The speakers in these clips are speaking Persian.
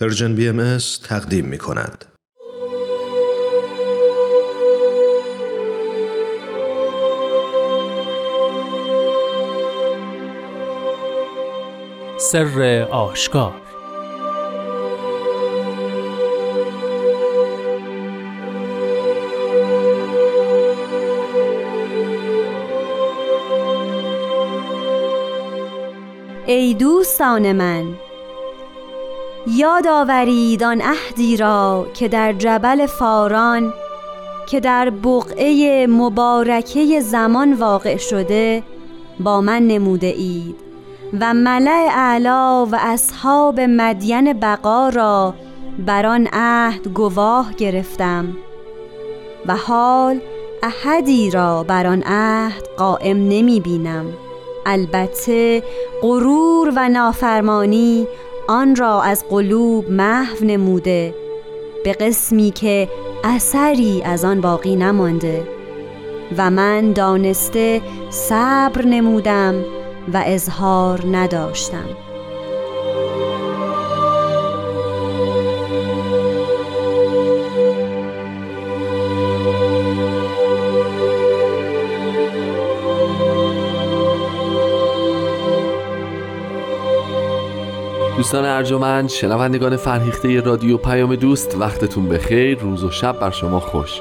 پرژن بی ام تقدیم می کند. سر آشکار ای دوستان من یاد آورید آن عهدی را که در جبل فاران که در بقعه مبارکه زمان واقع شده با من نموده اید و ملع اعلا و اصحاب مدین بقا را بر آن عهد گواه گرفتم و حال احدی را بر آن عهد قائم نمی بینم. البته غرور و نافرمانی آن را از قلوب محو نموده به قسمی که اثری از آن باقی نمانده و من دانسته صبر نمودم و اظهار نداشتم. دوستان ارجمند شنوندگان فرهیخته رادیو پیام دوست وقتتون بخیر روز و شب بر شما خوش.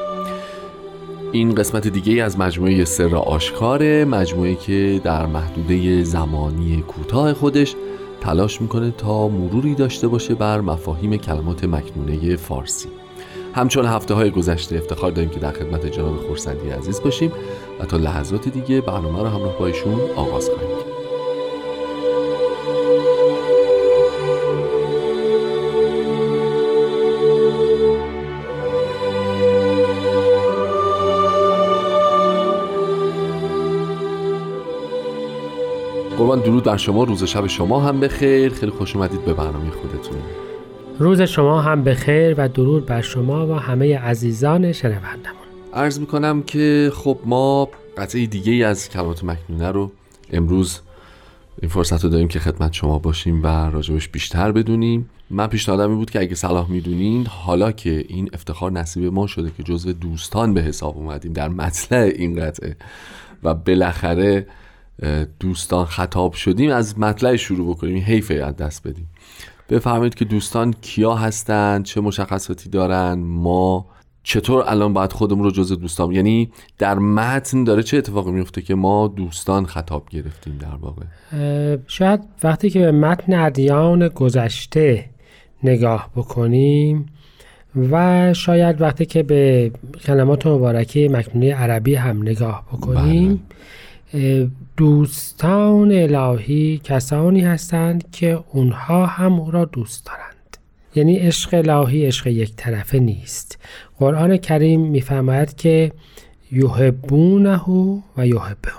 این قسمت دیگه از مجموعه سر آشکاره مجموعه که در محدوده زمانی کوتاه خودش تلاش می‌کنه تا مروری داشته باشه بر مفاهیم کلمات مکنونه فارسی. همچون هفته های گذشته افتخار داریم که در خدمت جناب خورسندی عزیز باشیم و تا لحظات دیگه برنامه رو همراه با ایشون آغاز خواهیم قربان درود بر شما روز شب شما هم بخیر. خیلی خوش اومدید به برنامه خودتون. روز شما هم بخیر و درود بر شما و همه عزیزان شنوندمون عرض می‌کنم که خب ما قطعه دیگه ای از کلمات مکنونه رو امروز این فرصت رو داریم که خدمت شما باشیم و راجبش بیشتر بدونیم. من پیشنهادم بود که اگه صلاح می‌دونین حالا که این افتخار نصیب ما شده که جزو دوستان به حساب اومدیم در مطلع این قطعه و بالاخره دوستان خطاب شدیم از مطلع شروع بکنیم. حیفه از دست بدیم. بفرمایید که دوستان کیا هستند چه مشخصاتی دارن ما چطور الان باید خودمون رو جز دوستان یعنی در متن داره چه اتفاقی میفته که ما دوستان خطاب گرفتیم در واقع؟ شاید وقتی که به متن ادیان گذشته نگاه بکنیم و شاید وقتی که به کلمات مبارکه مکنونه عربی هم نگاه بکنیم بله. دوستان الهی کسانی هستند که اونها هم او را دوست دارند. یعنی عشق الهی عشق یک طرفه نیست. قرآن کریم می‌فهمد که یحبونه و یحبهم.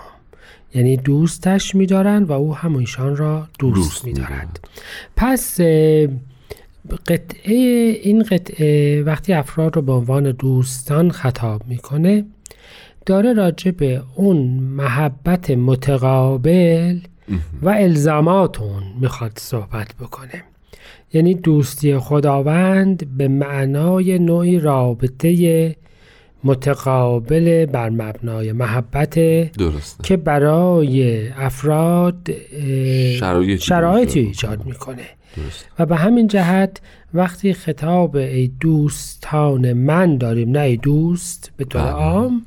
یعنی دوستش میدارند و او هم ایشان را دوست, دوست میدارد. پس قطعه این قطعه وقتی افراد رو به عنوان دوستان خطاب می‌کنه داره راجع به اون محبت متقابل و الزامات اون می‌خواد صحبت بکنه یعنی دوستی خداوند به معنای نوعی رابطه متقابل بر مبنای محبت درسته. که برای افراد شرایطی ایجاد می‌کنه و به همین جهت وقتی خطاب ای دوستان من داریم نه ای دوست به طور بله. عام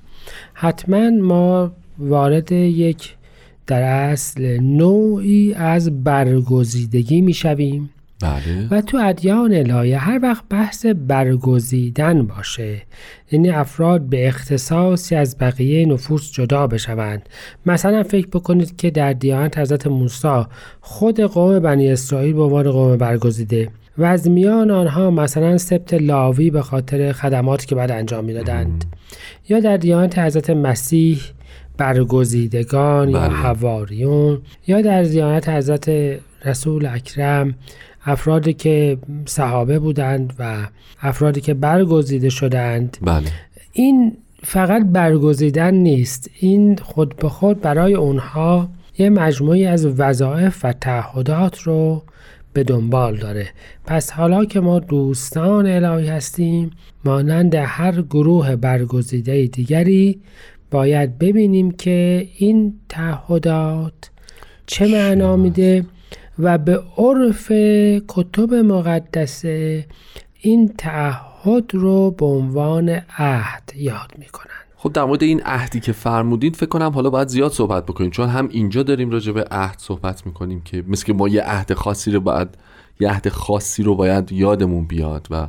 حتما ما وارد یک در اصل نوعی از برگزیدگی می‌شویم. بله. و تو ادیان الهی هر وقت بحث برگزیدن باشه یعنی افراد به اختصاصی از بقیه نفوس جدا بشوند. مثلا فکر بکنید که در دیانت حضرت موسی خود قوم بنی اسرائیل به عنوان قوم برگزیده. و از میان آنها مثلا سبت لاوی به خاطر خدماتی که بعد انجام می‌دادند یا در دیانت حضرت مسیح برگزیدگان یا بله. حواریون یا در دیانت حضرت رسول اکرم افرادی که صحابه بودند و افرادی که برگزیده شدند بله. این فقط برگزیدن نیست این خود به خود برای اونها یه مجموعی از وظایف و تعهدات رو به دنبال داره. پس حالا که ما دوستان الهی هستیم مانند هر گروه برگزیده دیگری باید ببینیم که این تعهدات چه معنا میده و به عرف کتب مقدسه این تعهد رو به عنوان عهد یاد می‌کنن خب در مورد این عهدی که فرمودین فکر کنم حالا باید زیاد صحبت بکنیم چون هم اینجا داریم راجع به عهد صحبت می‌کنیم که مثل که ما یه عهد خاصی رو باید یه عهد خاصی رو باید یادمون بیاد و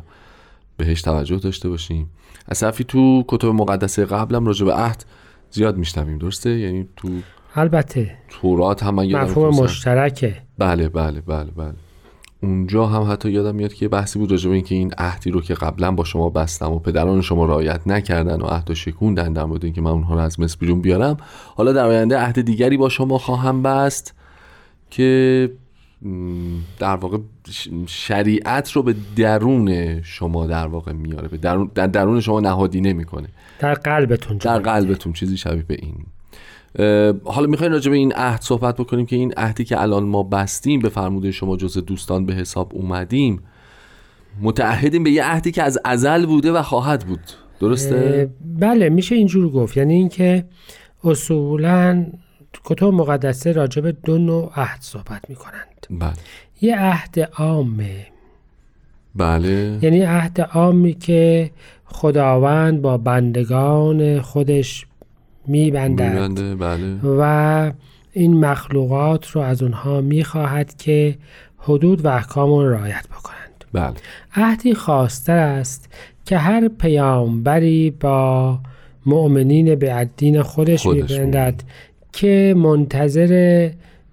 بهش توجه داشته باشیم. از طرفی تو کتب مقدسه قبلم راجع به عهد زیاد میشنویم درسته؟ یعنی تو البته. تورات هم من یادم مفهوم مشترکه. بله بله بله بله. اونجا هم حتی یادم میاد که یه بحثی بود راجع به اینکه این عهدی رو که قبلا با شما بستم و پدران شما رعایت نکردن و عهد و شکوندن در مورد اینکه من اونها رو از مصر بیرون بیارم حالا در آینده عهد دیگری با شما خواهم بست که در واقع شریعت رو به درون شما در واقع میاره به درون در درون شما نهادینه می‌کنه. در قلبتون در قلبتون چیزی شبیه به این. حالا می‌خوایم راجع به این عهد صحبت بکنیم که این عهدی که الان ما بستیم به فرموده شما جز دوستان به حساب اومدیم متعهدیم به یه عهدی که از ازل بوده و خواهد بود. درسته؟ بله میشه اینجور گفت. یعنی اینکه اصولا کتب مقدسه راجع به دو نوع عهد صحبت می‌کنند. بله. یه عهد عامه. بله. یعنی عهد عامی که خداوند با بندگان خودش میبندد. میبنده بله. و این مخلوقات رو از اونها می‌خواهد که حدود و احکام رو رعایت بکنند. بله. عهدی خاصتر است که هر پیامبری با مؤمنین به دین خودش خودش میبندد که منتظر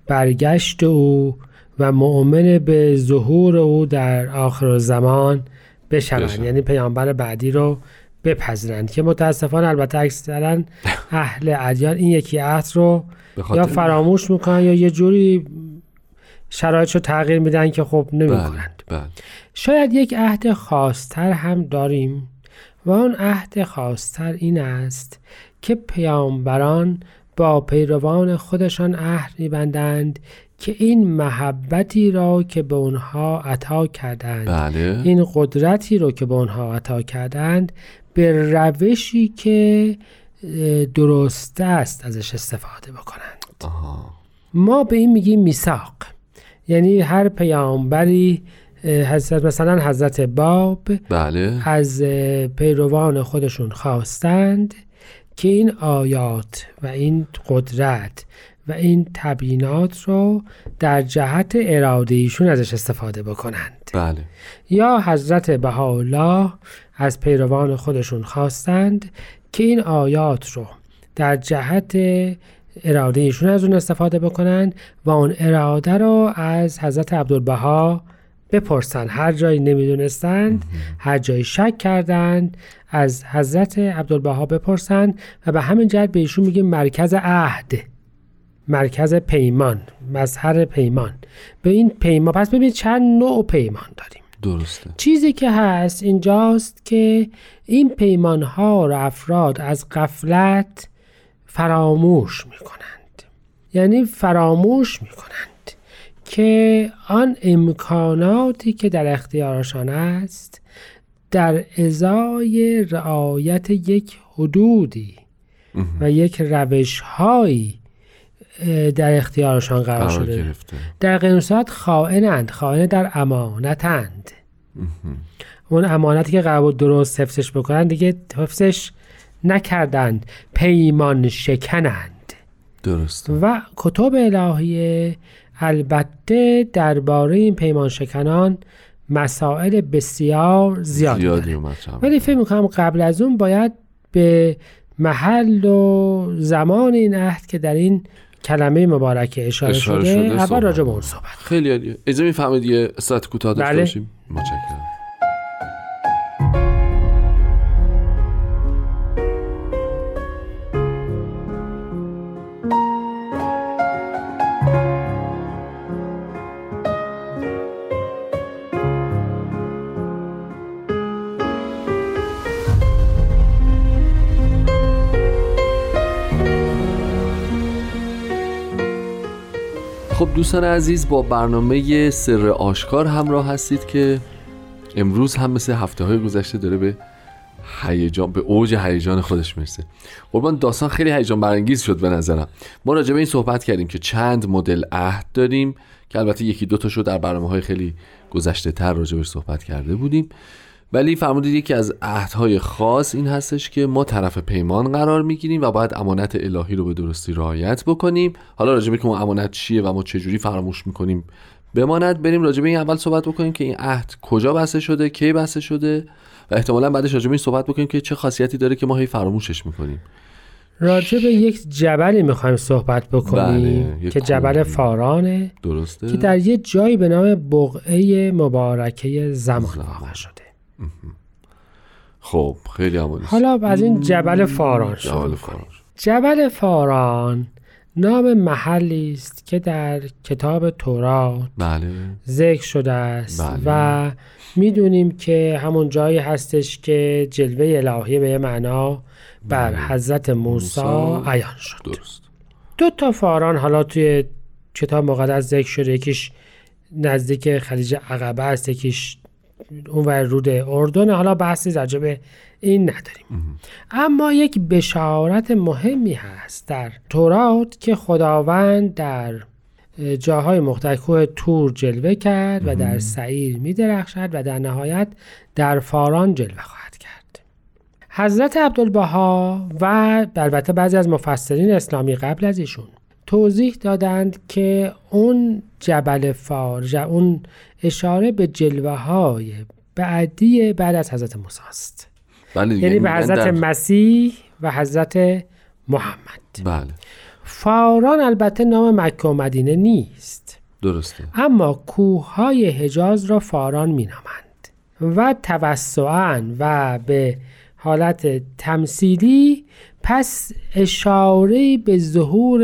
برگشت او و مؤمن به ظهور او در آخر زمان بشوند. بشن. یعنی پیامبر بعدی رو بپذیرند که متاسفانه البته اکثرا اهل ادیان این یکی عهد رو یا فراموش می‌کنن یا یه جوری شرایط رو تغییر میدن که خب بله نمی‌کنند. بله شاید یک عهد خاصتر هم داریم و آن عهد خاصتر این است که پیامبران با پیروان خودشان عهد میبندند که این محبتی را که به اونها عطا کردند بله. این قدرتی رو که به اونها عطا کردند به روشی که درست است ازش استفاده بکنند. آها. ما به این میگیم میثاق. یعنی هر پیامبری حضرت مثلا حضرت باب بله. از پیروان خودشون خواستند که این آیات و این قدرت و این تبیینات رو در جهت اراده ایشون ازش استفاده بکنند. بله. یا حضرت بهاءالله از پیروان خودشون خواستند که این آیات رو در جهت اراده ایشون از اون استفاده بکنند و اون اراده رو از حضرت عبدالبها بپرسن هر جایی نمی‌دونستن هر جایی شک کردند از حضرت عبدالبها بپرسن و به همین جهت به ایشون میگیم مرکز عهد. مرکز پیمان مظهر پیمان. به این پیمان پس ببینید چند نوع پیمان داریم. درسته. چیزی که هست اینجاست که این پیمان ها رو افراد از قفلت فراموش می کنند یعنی فراموش می کنند که آن امکاناتی که در اختیارشان است در ازای رعایت یک حدودی و یک روش هایی در اختیارشان قرار, قرار شده. گرفته. در صورت خائنند. خائن در امانتند. اون امانتی که قرار درست حفظش بکنن دیگه حفظش نکردند. پیمان شکنند. درسته. و کتب الهیه البته درباره این پیمان شکنان مسائل بسیار زیادی, زیادی ولی فکر می‌کنم قبل از اون باید به محل و زمان این عهد که در این کلمه مبارکه اشاره, اشاره شده, شده اول. راجع به اون صحبت خیلی عالیه اجازه می‌فهمید یه استراحت کوتاه داشته بله. باشیم متشکرم خب دوستان عزیز با برنامه سر آشکار همراه هستید که امروز هم مثل هفته های گذشته داره به هیجان به اوج هیجان خودش می‌رسه. قربان داستان خیلی هیجان برانگیز شد به نظرم. ما راجع به این صحبت کردیم که چند مدل عهد داریم که البته یکی دو تاشو در برنامه های خیلی گذشته تر راجع صحبت کرده بودیم. ولی فرمودید یکی از عهدهای خاص این هستش که ما طرف پیمان قرار می‌گیریم و باید امانت الهی رو به درستی رعایت بکنیم. حالا راجبه که اون امانت چیه و ما چجوری فراموش می‌کنیم بماند. بریم راجبه این اول صحبت بکنیم که این عهد کجا بسته شده کی بسته شده و احتمالا بعدش راجبه این صحبت بکنیم که چه خاصیتی داره که ما هی فراموشش می‌کنیم. راجع به یک جبلی می‌خوایم صحبت بکنیم بله، که جبل فارانه درسته. که در یه جایی به نام بقعه مبارکه زمان واقع شده. خب خیلی عمالی حالا از این جبل فاران شد جبل فاران جبل فاران نام محلی است که در کتاب تورات بله. ذکر شده است بله. و می‌دونیم که همون جایی هستش که جلوه الهی به معنا بر بله. حضرت موسی عیان شد درست. دو تا فاران حالا توی کتاب مقدس ذکر شده یکیش نزدیک خلیج عقبه است یکیش اون ور رود اردن. حالا بحثی راجع این نداریم. اما یک بشارت مهمی هست در تورات که خداوند در جاهای مختلف تور جلوه کرد و در سعیر می درخشد و در نهایت در فاران جلوه خواهد کرد. حضرت عبدالبها و البته بعضی از مفسرین اسلامی قبل از ایشون توضیح دادند که اون جبل فار اون اشاره به جلوه های بعدی بعد از حضرت موسی است. بله یعنی به حضرت در... مسیح و حضرت محمد. بله. فاران البته نام مکه و مدینه نیست. درسته. اما کوههای حجاز را فاران می نامند و توسعا و به حالت تمثیلی پس اشاره به ظهور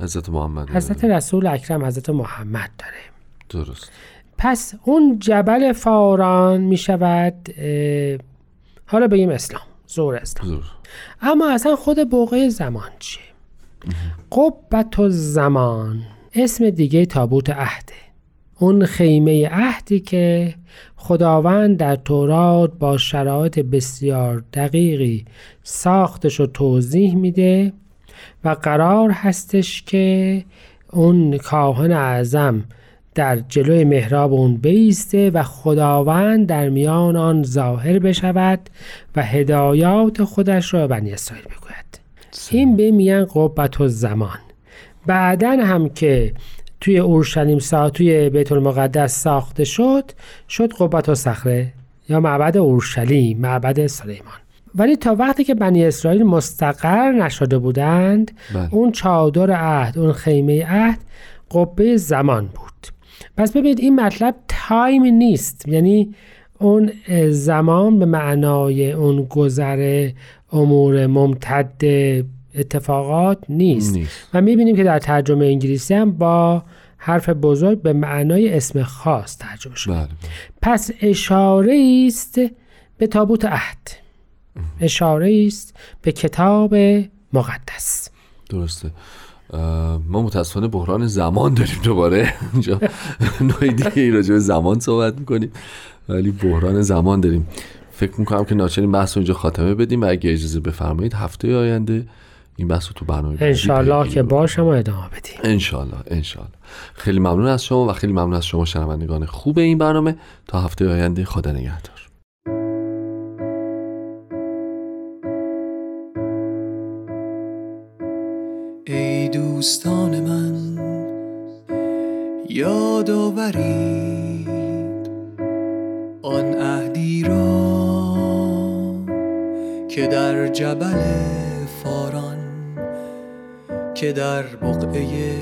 حضرت محمد حضرت رسول اکرم حضرت محمد داره. درست. پس اون جبل فاران می شود حالا بگیم اسلام زور اسلام. زور. اما اصلا خود بوقه زمان چیه؟ قبت و زمان اسم دیگه تابوت عهده اون خیمه عهدی که خداوند در تورات با شرایط بسیار دقیقی ساختش و توضیح میده. و قرار هستش که اون کاهن اعظم در جلوی محراب اون بیسته و خداوند در میان آن ظاهر بشود و هدایات خودش را بنی اسرائیل بگوید. این به میان قبت و زمان. بعدا هم که توی اورشلیم سا توی بیت المقدس ساخته شد شد قبت و صخره یا معبد اورشلیم معبد سلیمان. ولی تا وقتی که بنی اسرائیل مستقر نشده بودند بله. اون چادر عهد اون خیمه عهد قبه زمان بود پس ببینید این مطلب تایم نیست یعنی اون زمان به معنای اون گذر امور ممتد اتفاقات نیست, نیست. و می‌بینیم که در ترجمه انگلیسی هم با حرف بزرگ به معنای اسم خاص ترجمه شده بله، بله. پس اشاره است به تابوت عهد اشاره است به کتاب مقدس. درسته. ما متاسفانه بحران زمان داریم دوباره. اینجا نوعی دیگه راجع به زمان صحبت می‌کنیم. ولی بحران زمان داریم. فکر می‌کنم که ناچاریم بحث رو اینجا خاتمه بدیم و اگه اجازه بفرمایید هفته آینده این بحث رو تو برنامه انشالله که باشم و ادامه بدیم انشالله انشالله خیلی ممنون از شما و خیلی ممنون از شما شنوندگان خوب این برنامه. تا هفته آینده خدا نگهدار. دوستان من یاد آورید آن عهدی را که در جبل فاران که در بقعه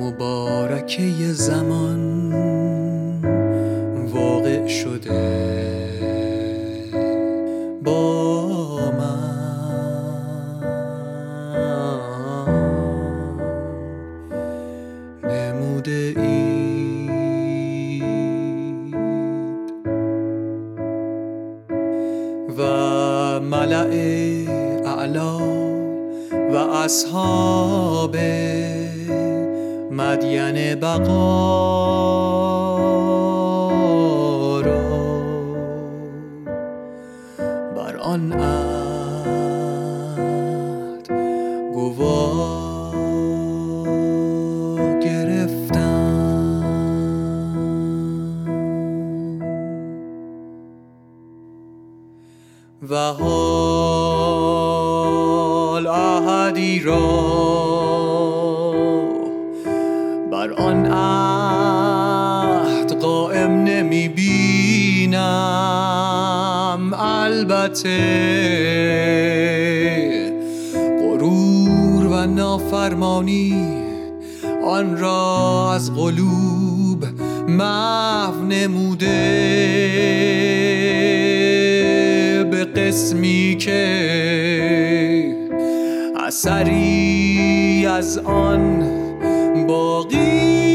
مبارکه زمان واقع شده. بر آن البته غرور و نافرمانی آن را از قلوب محو نموده. به قسمی که اثری از آن باقی